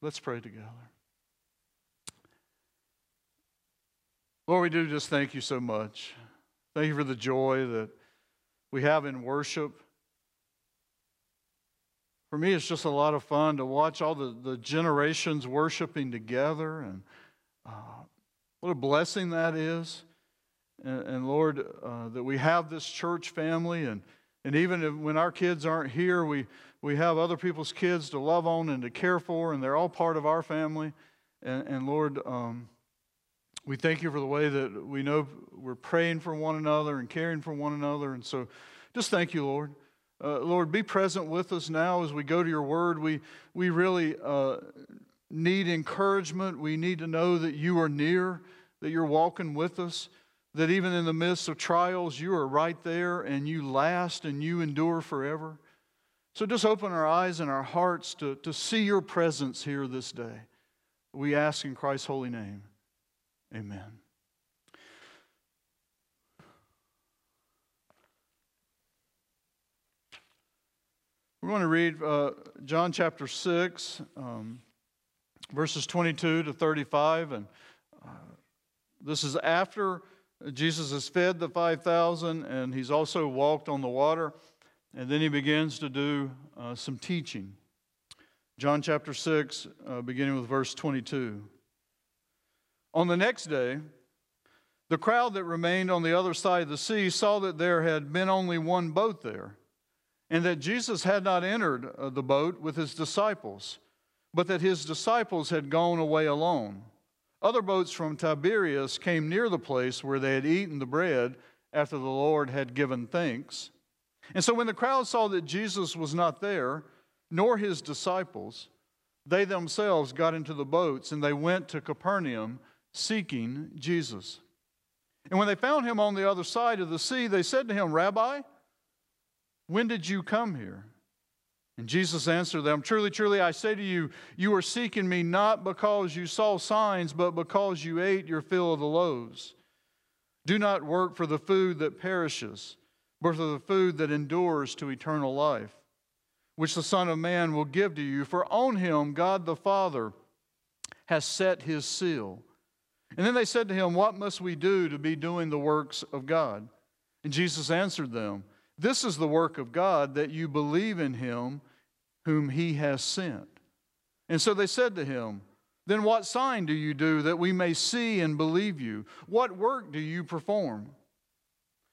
Let's pray together. Lord, we do just thank you so much. Thank you for the joy that we have in worship. For me, it's just a lot of fun to watch all the, the generations worshiping together, and uh, what a blessing that is. And, and Lord, uh, that we have this church family, and, and even if, when our kids aren't here, we, we have other people's kids to love on and to care for, and they're all part of our family. And, and Lord, um, we thank you for the way that we know we're praying for one another and caring for one another. And so just thank you, Lord. Uh, Lord, be present with us now as we go to your word. We, we really uh, need encouragement. We need to know that you are near, that you're walking with us, that even in the midst of trials, you are right there and you last and you endure forever. So just open our eyes and our hearts to, to see your presence here this day. We ask in Christ's holy name. Amen. We're going to read uh, John chapter 6, um, verses 22 to 35. And uh, this is after Jesus has fed the 5,000 and he's also walked on the water. And then he begins to do uh, some teaching. John chapter 6, uh, beginning with verse 22. On the next day, the crowd that remained on the other side of the sea saw that there had been only one boat there, and that Jesus had not entered uh, the boat with his disciples, but that his disciples had gone away alone. Other boats from Tiberias came near the place where they had eaten the bread after the Lord had given thanks. And so when the crowd saw that Jesus was not there, nor his disciples, they themselves got into the boats and they went to Capernaum seeking Jesus. And when they found him on the other side of the sea, they said to him, Rabbi, when did you come here? And Jesus answered them, Truly, truly, I say to you, you are seeking me not because you saw signs, but because you ate your fill of the loaves. Do not work for the food that perishes, but for the food that endures to eternal life, which the Son of Man will give to you. For on him God the Father has set his seal. And then they said to him, What must we do to be doing the works of God? And Jesus answered them, This is the work of God, that you believe in him whom he has sent. And so they said to him, Then what sign do you do that we may see and believe you? What work do you perform?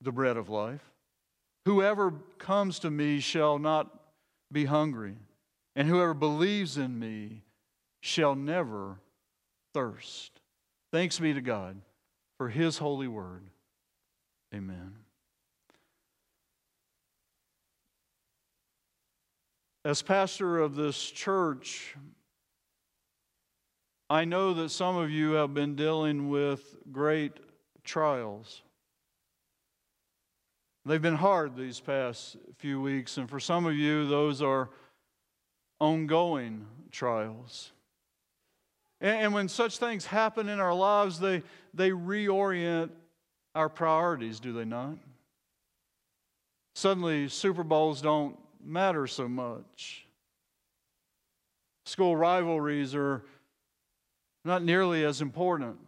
the bread of life. Whoever comes to me shall not be hungry and whoever believes in me shall never thirst. Thanks be to God for his holy word. Amen. As pastor of this church, I know that some of you have been dealing with great trials. They've been hard these past few weeks, and for some of you, those are ongoing trials. And, when such things happen in our lives, they, they reorient our priorities, do they not? Suddenly, Super Bowls don't matter so much. School rivalries are not nearly as important.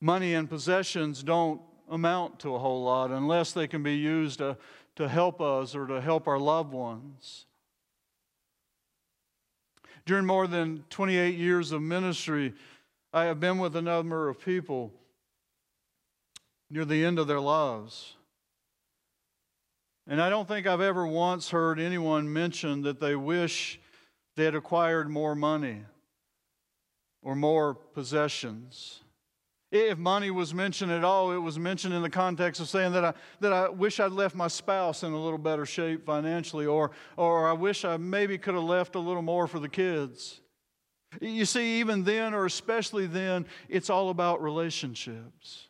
Money and possessions don't amount to a whole lot unless they can be used to, to help us or to help our loved ones. During more than 28 years of ministry, I have been with a number of people near the end of their lives. And I don't think I've ever once heard anyone mention that they wish they had acquired more money or more possessions. If money was mentioned at all, it was mentioned in the context of saying that I, that I wish I'd left my spouse in a little better shape financially, or, or I wish I maybe could have left a little more for the kids. You see, even then, or especially then, it's all about relationships.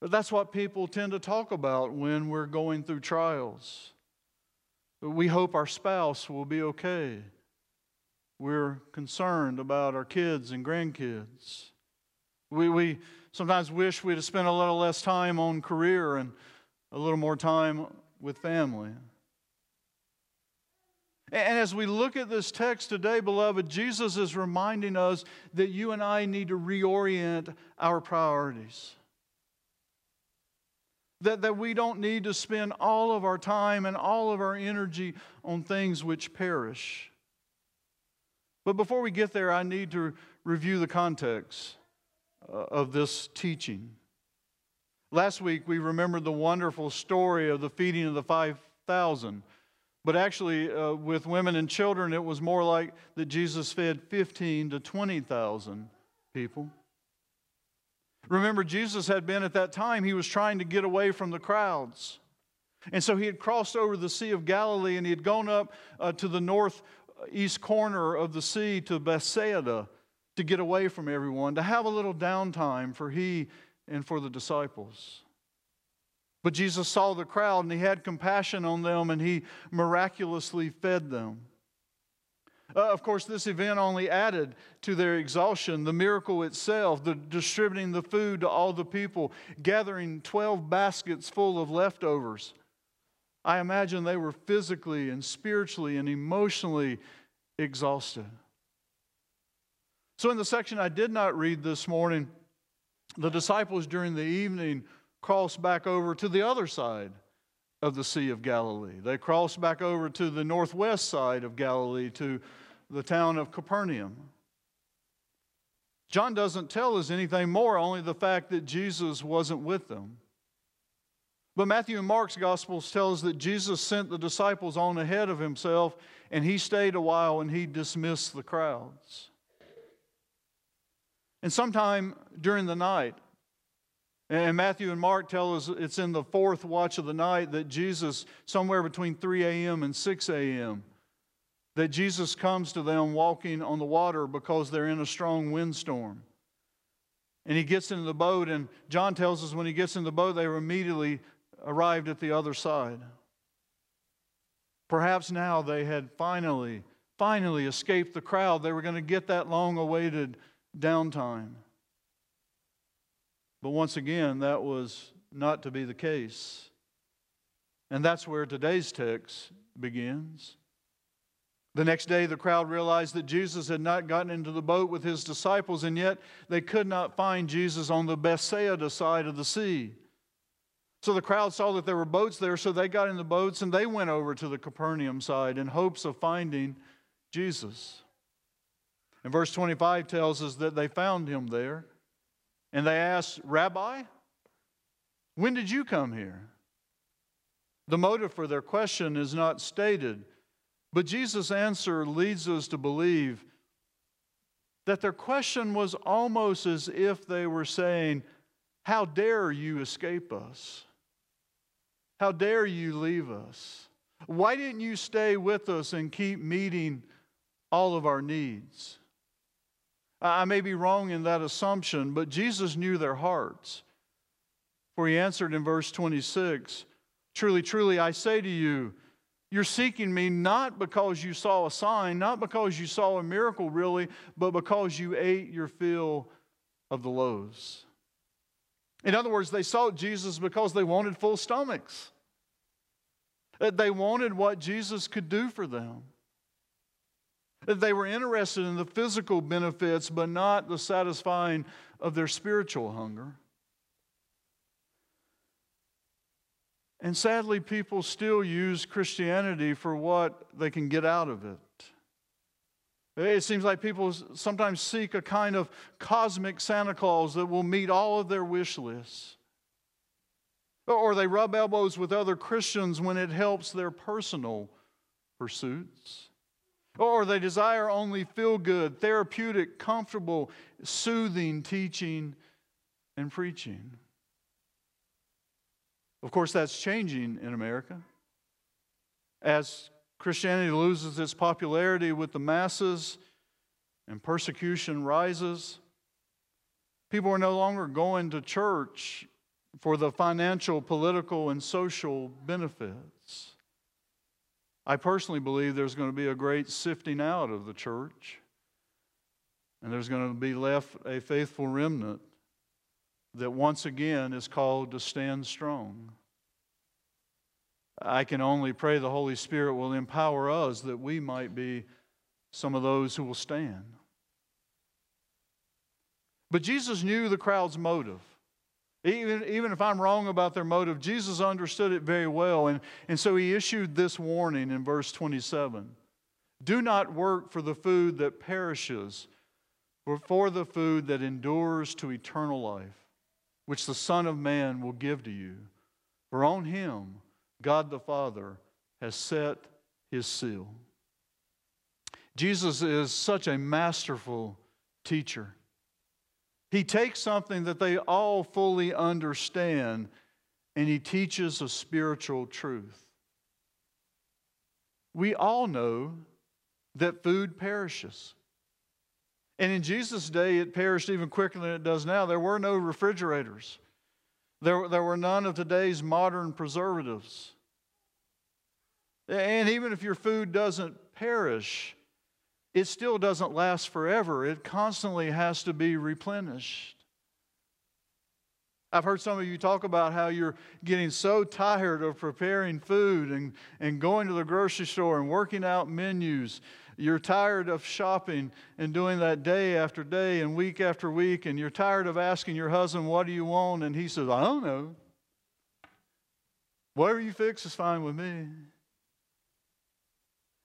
But that's what people tend to talk about when we're going through trials. We hope our spouse will be okay. We're concerned about our kids and grandkids. We, we sometimes wish we'd have spent a little less time on career and a little more time with family. And as we look at this text today, beloved, Jesus is reminding us that you and I need to reorient our priorities. That, that we don't need to spend all of our time and all of our energy on things which perish. But before we get there, I need to review the context of this teaching. Last week, we remembered the wonderful story of the feeding of the 5,000. But actually, uh, with women and children, it was more like that Jesus fed 15 to 20,000 people. Remember, Jesus had been at that time, he was trying to get away from the crowds. And so he had crossed over the Sea of Galilee and he had gone up uh, to the northeast corner of the sea to Bethsaida to get away from everyone, to have a little downtime for he and for the disciples. But Jesus saw the crowd and he had compassion on them and he miraculously fed them. Uh, of course, this event only added to their exhaustion. The miracle itself, the distributing the food to all the people, gathering 12 baskets full of leftovers. I imagine they were physically and spiritually and emotionally exhausted. So, in the section I did not read this morning, the disciples during the evening crossed back over to the other side of the Sea of Galilee. They crossed back over to the northwest side of Galilee to the town of Capernaum. John doesn't tell us anything more, only the fact that Jesus wasn't with them. But Matthew and Mark's Gospels tell us that Jesus sent the disciples on ahead of himself, and he stayed a while and he dismissed the crowds. And sometime during the night, and Matthew and Mark tell us it's in the fourth watch of the night that Jesus, somewhere between 3 a.m. and 6 a.m., that Jesus comes to them walking on the water because they're in a strong windstorm. And he gets into the boat, and John tells us when he gets in the boat, they were immediately arrived at the other side. Perhaps now they had finally, finally escaped the crowd. They were going to get that long awaited downtime. But once again, that was not to be the case. And that's where today's text begins. The next day, the crowd realized that Jesus had not gotten into the boat with his disciples, and yet they could not find Jesus on the Bethsaida side of the sea. So the crowd saw that there were boats there, so they got in the boats and they went over to the Capernaum side in hopes of finding Jesus. And verse 25 tells us that they found him there. And they asked, Rabbi, when did you come here? The motive for their question is not stated, but Jesus' answer leads us to believe that their question was almost as if they were saying, How dare you escape us? How dare you leave us? Why didn't you stay with us and keep meeting all of our needs? I may be wrong in that assumption, but Jesus knew their hearts. For he answered in verse 26 Truly, truly, I say to you, you're seeking me not because you saw a sign, not because you saw a miracle, really, but because you ate your fill of the loaves. In other words, they sought Jesus because they wanted full stomachs. They wanted what Jesus could do for them. They were interested in the physical benefits, but not the satisfying of their spiritual hunger. And sadly, people still use Christianity for what they can get out of it. It seems like people sometimes seek a kind of cosmic Santa Claus that will meet all of their wish lists. Or they rub elbows with other Christians when it helps their personal pursuits. Or they desire only feel good, therapeutic, comfortable, soothing teaching and preaching. Of course, that's changing in America. As Christianity loses its popularity with the masses, and persecution rises, people are no longer going to church for the financial, political, and social benefits. I personally believe there's going to be a great sifting out of the church, and there's going to be left a faithful remnant that once again is called to stand strong. I can only pray the Holy Spirit will empower us that we might be some of those who will stand. But Jesus knew the crowd's motive. Even, even if I'm wrong about their motive, Jesus understood it very well. And, and so he issued this warning in verse 27 Do not work for the food that perishes, but for the food that endures to eternal life, which the Son of Man will give to you. For on him God the Father has set his seal. Jesus is such a masterful teacher. He takes something that they all fully understand and he teaches a spiritual truth. We all know that food perishes. And in Jesus' day, it perished even quicker than it does now. There were no refrigerators, there, there were none of today's modern preservatives. And even if your food doesn't perish, it still doesn't last forever. It constantly has to be replenished. I've heard some of you talk about how you're getting so tired of preparing food and, and going to the grocery store and working out menus. You're tired of shopping and doing that day after day and week after week, and you're tired of asking your husband, What do you want? And he says, I don't know. Whatever you fix is fine with me.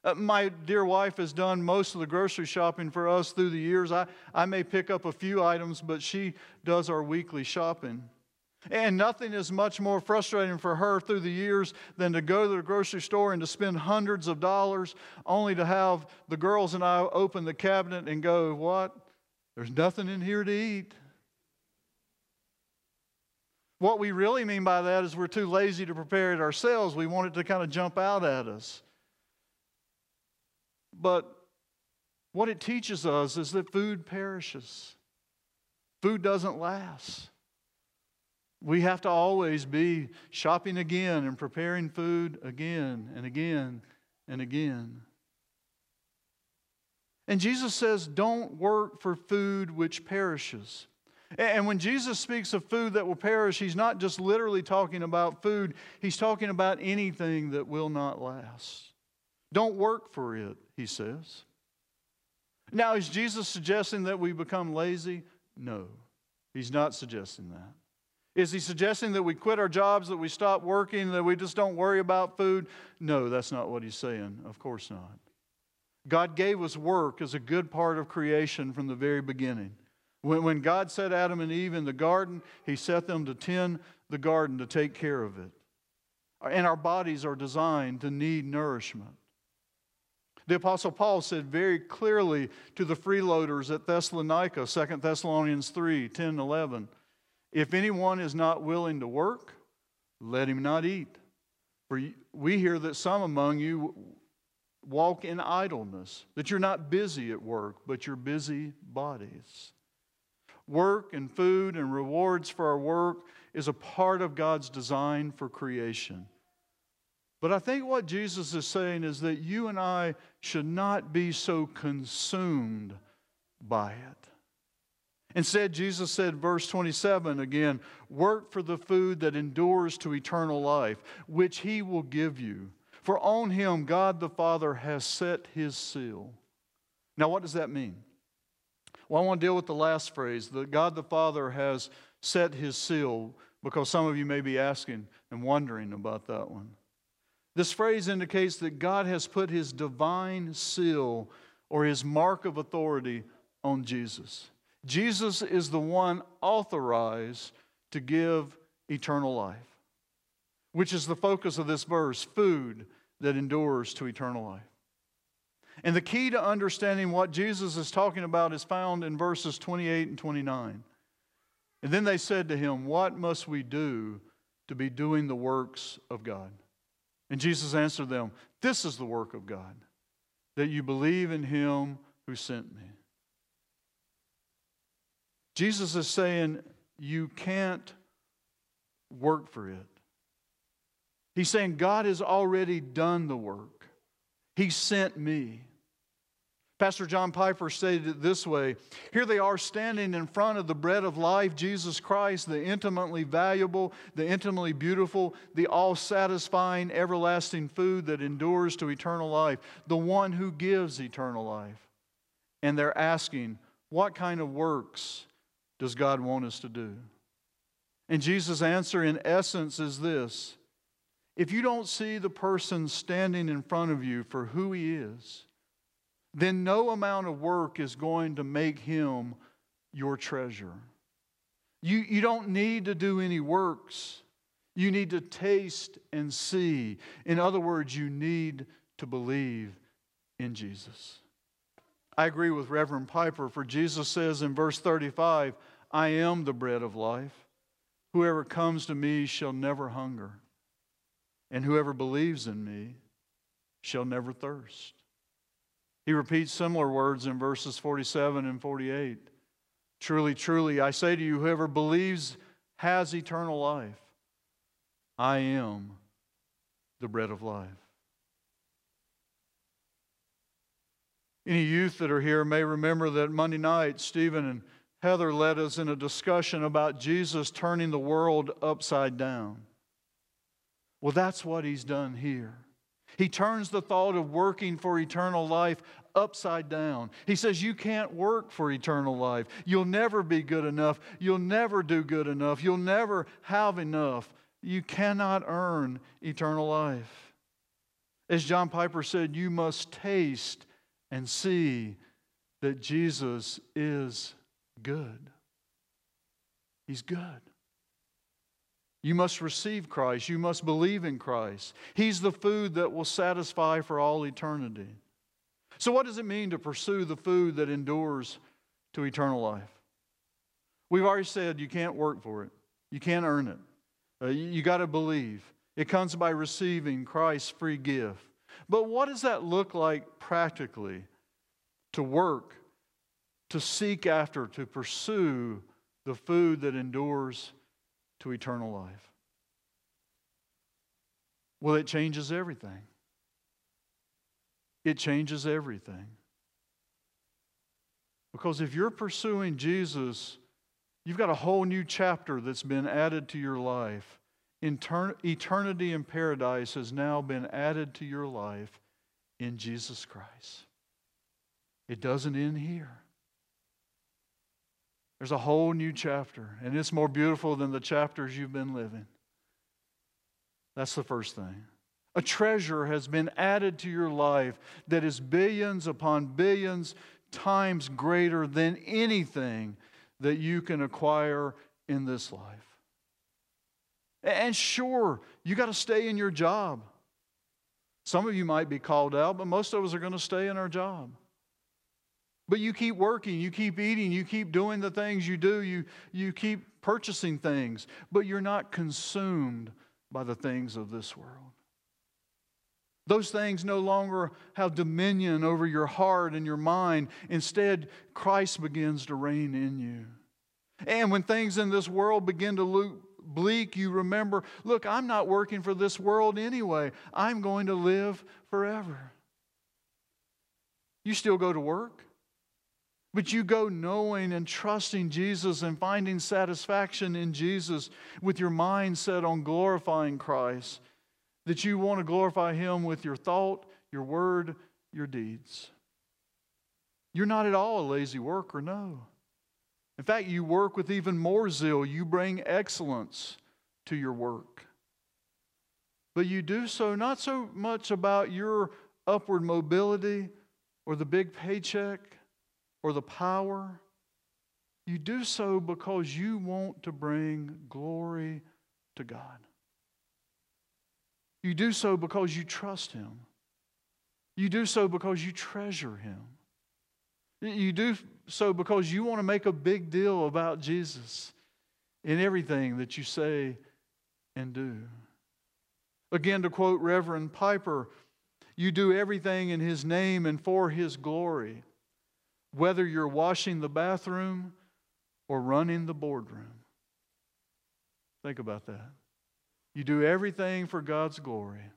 Uh, my dear wife has done most of the grocery shopping for us through the years. I, I may pick up a few items, but she does our weekly shopping. And nothing is much more frustrating for her through the years than to go to the grocery store and to spend hundreds of dollars only to have the girls and I open the cabinet and go, What? There's nothing in here to eat. What we really mean by that is we're too lazy to prepare it ourselves. We want it to kind of jump out at us. But what it teaches us is that food perishes, food doesn't last. We have to always be shopping again and preparing food again and again and again. And Jesus says, Don't work for food which perishes. And when Jesus speaks of food that will perish, he's not just literally talking about food, he's talking about anything that will not last. Don't work for it, he says. Now, is Jesus suggesting that we become lazy? No, he's not suggesting that. Is he suggesting that we quit our jobs, that we stop working, that we just don't worry about food? No, that's not what he's saying. Of course not. God gave us work as a good part of creation from the very beginning. When, when God set Adam and Eve in the garden, he set them to tend the garden, to take care of it. And our bodies are designed to need nourishment. The Apostle Paul said very clearly to the freeloaders at Thessalonica, 2 Thessalonians 3 10 11, if anyone is not willing to work, let him not eat. For we hear that some among you walk in idleness, that you're not busy at work, but you're busy bodies. Work and food and rewards for our work is a part of God's design for creation. But I think what Jesus is saying is that you and I should not be so consumed by it. Instead, Jesus said, verse 27 again, work for the food that endures to eternal life, which he will give you. For on him God the Father has set his seal. Now, what does that mean? Well, I want to deal with the last phrase that God the Father has set his seal, because some of you may be asking and wondering about that one. This phrase indicates that God has put his divine seal or his mark of authority on Jesus. Jesus is the one authorized to give eternal life, which is the focus of this verse food that endures to eternal life. And the key to understanding what Jesus is talking about is found in verses 28 and 29. And then they said to him, What must we do to be doing the works of God? And Jesus answered them, This is the work of God, that you believe in him who sent me. Jesus is saying, You can't work for it. He's saying, God has already done the work, He sent me. Pastor John Piper stated it this way Here they are standing in front of the bread of life, Jesus Christ, the intimately valuable, the intimately beautiful, the all satisfying, everlasting food that endures to eternal life, the one who gives eternal life. And they're asking, What kind of works does God want us to do? And Jesus' answer, in essence, is this If you don't see the person standing in front of you for who he is, then no amount of work is going to make him your treasure. You, you don't need to do any works. You need to taste and see. In other words, you need to believe in Jesus. I agree with Reverend Piper, for Jesus says in verse 35, I am the bread of life. Whoever comes to me shall never hunger, and whoever believes in me shall never thirst. He repeats similar words in verses 47 and 48. Truly, truly, I say to you, whoever believes has eternal life. I am the bread of life. Any youth that are here may remember that Monday night, Stephen and Heather led us in a discussion about Jesus turning the world upside down. Well, that's what he's done here. He turns the thought of working for eternal life upside down. He says, You can't work for eternal life. You'll never be good enough. You'll never do good enough. You'll never have enough. You cannot earn eternal life. As John Piper said, you must taste and see that Jesus is good. He's good. You must receive Christ. You must believe in Christ. He's the food that will satisfy for all eternity. So, what does it mean to pursue the food that endures to eternal life? We've already said you can't work for it, you can't earn it. Uh, you, you got to believe. It comes by receiving Christ's free gift. But what does that look like practically to work, to seek after, to pursue the food that endures to eternal life? Well, it changes everything. It changes everything. Because if you're pursuing Jesus, you've got a whole new chapter that's been added to your life. eternity in paradise has now been added to your life in Jesus Christ. It doesn't end here. There's a whole new chapter, and it's more beautiful than the chapters you've been living. That's the first thing. A treasure has been added to your life that is billions upon billions times greater than anything that you can acquire in this life. And sure, you got to stay in your job. Some of you might be called out, but most of us are going to stay in our job. But you keep working, you keep eating, you keep doing the things you do, you, you keep purchasing things, but you're not consumed by the things of this world. Those things no longer have dominion over your heart and your mind. Instead, Christ begins to reign in you. And when things in this world begin to look bleak, you remember look, I'm not working for this world anyway. I'm going to live forever. You still go to work. But you go knowing and trusting Jesus and finding satisfaction in Jesus with your mind set on glorifying Christ, that you want to glorify Him with your thought, your word, your deeds. You're not at all a lazy worker, no. In fact, you work with even more zeal. You bring excellence to your work. But you do so not so much about your upward mobility or the big paycheck or the power. You do so because you want to bring glory to God. You do so because you trust Him. You do so because you treasure Him. You do so because you want to make a big deal about Jesus in everything that you say and do. Again, to quote Reverend Piper, you do everything in His name and for His glory whether you're washing the bathroom or running the boardroom. Think about that. You do everything for God's glory,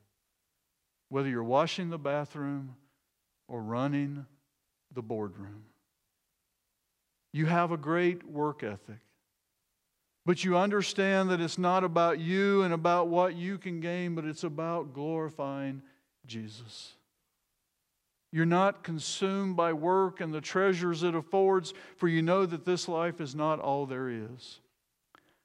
whether you're washing the bathroom or running the boardroom. You have a great work ethic. But you understand that it's not about you and about what you can gain, but it's about glorifying Jesus. You're not consumed by work and the treasures it affords, for you know that this life is not all there is.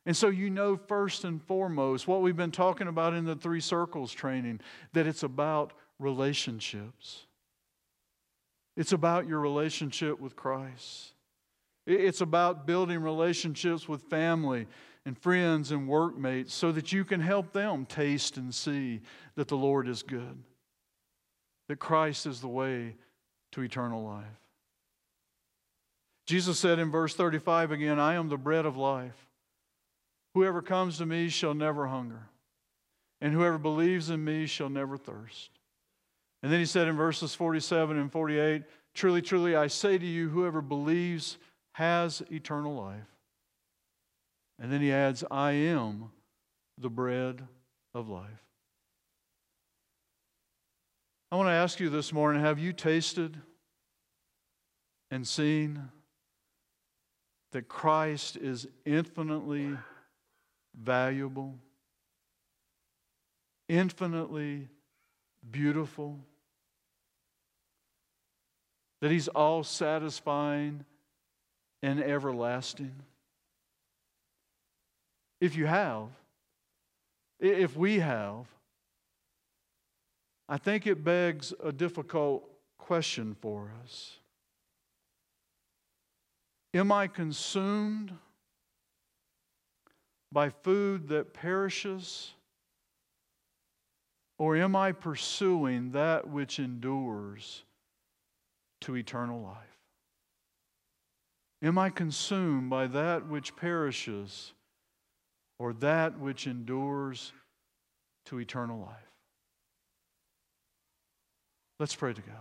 And so you know, first and foremost, what we've been talking about in the three circles training, that it's about relationships. It's about your relationship with Christ. It's about building relationships with family and friends and workmates so that you can help them taste and see that the Lord is good, that Christ is the way to eternal life. Jesus said in verse 35 again, I am the bread of life. Whoever comes to me shall never hunger, and whoever believes in me shall never thirst. And then he said in verses 47 and 48, Truly, truly, I say to you, whoever believes has eternal life. And then he adds, I am the bread of life. I want to ask you this morning have you tasted and seen that Christ is infinitely valuable, infinitely beautiful, that He's all satisfying and everlasting? If you have, if we have, I think it begs a difficult question for us. Am I consumed by food that perishes? Or am I pursuing that which endures to eternal life? Am I consumed by that which perishes or that which endures to eternal life? Let's pray together.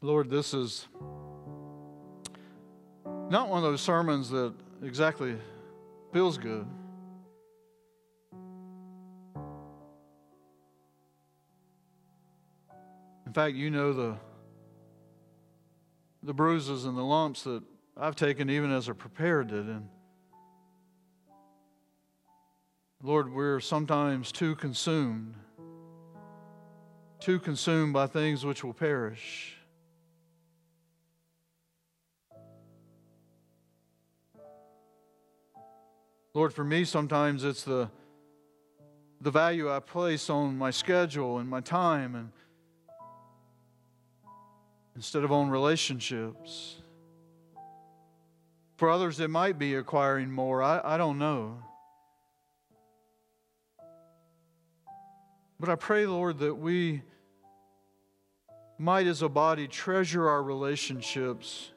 Lord, this is not one of those sermons that exactly feels good. In fact, you know the, the bruises and the lumps that I've taken even as a prepared did. And Lord, we're sometimes too consumed, too consumed by things which will perish. Lord, for me, sometimes it's the, the value I place on my schedule and my time, and instead of on relationships. For others, it might be acquiring more. I, I don't know. But I pray, Lord, that we might, as a body, treasure our relationships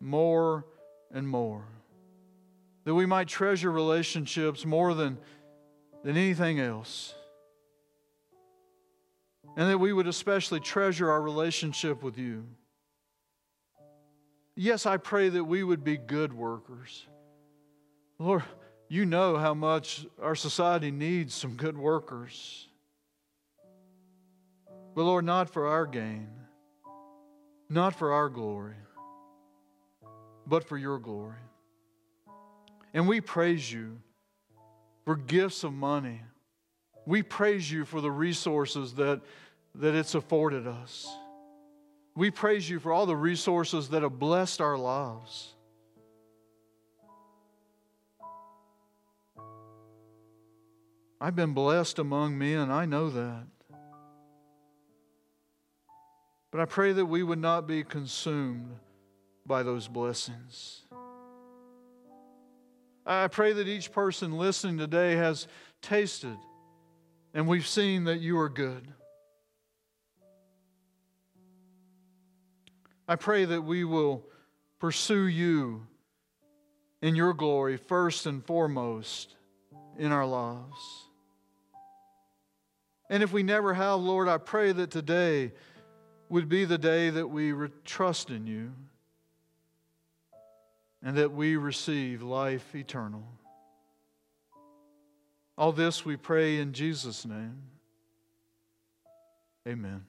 more and more that we might treasure relationships more than, than anything else. And that we would especially treasure our relationship with you. Yes, I pray that we would be good workers. Lord, you know how much our society needs some good workers. But Lord, not for our gain, not for our glory, but for your glory. And we praise you for gifts of money. We praise you for the resources that, that it's afforded us. We praise you for all the resources that have blessed our lives. I've been blessed among men, I know that. But I pray that we would not be consumed by those blessings. I pray that each person listening today has tasted and we've seen that you are good. I pray that we will pursue you in your glory first and foremost in our lives. And if we never have, Lord, I pray that today would be the day that we trust in you and that we receive life eternal. All this we pray in Jesus' name. Amen.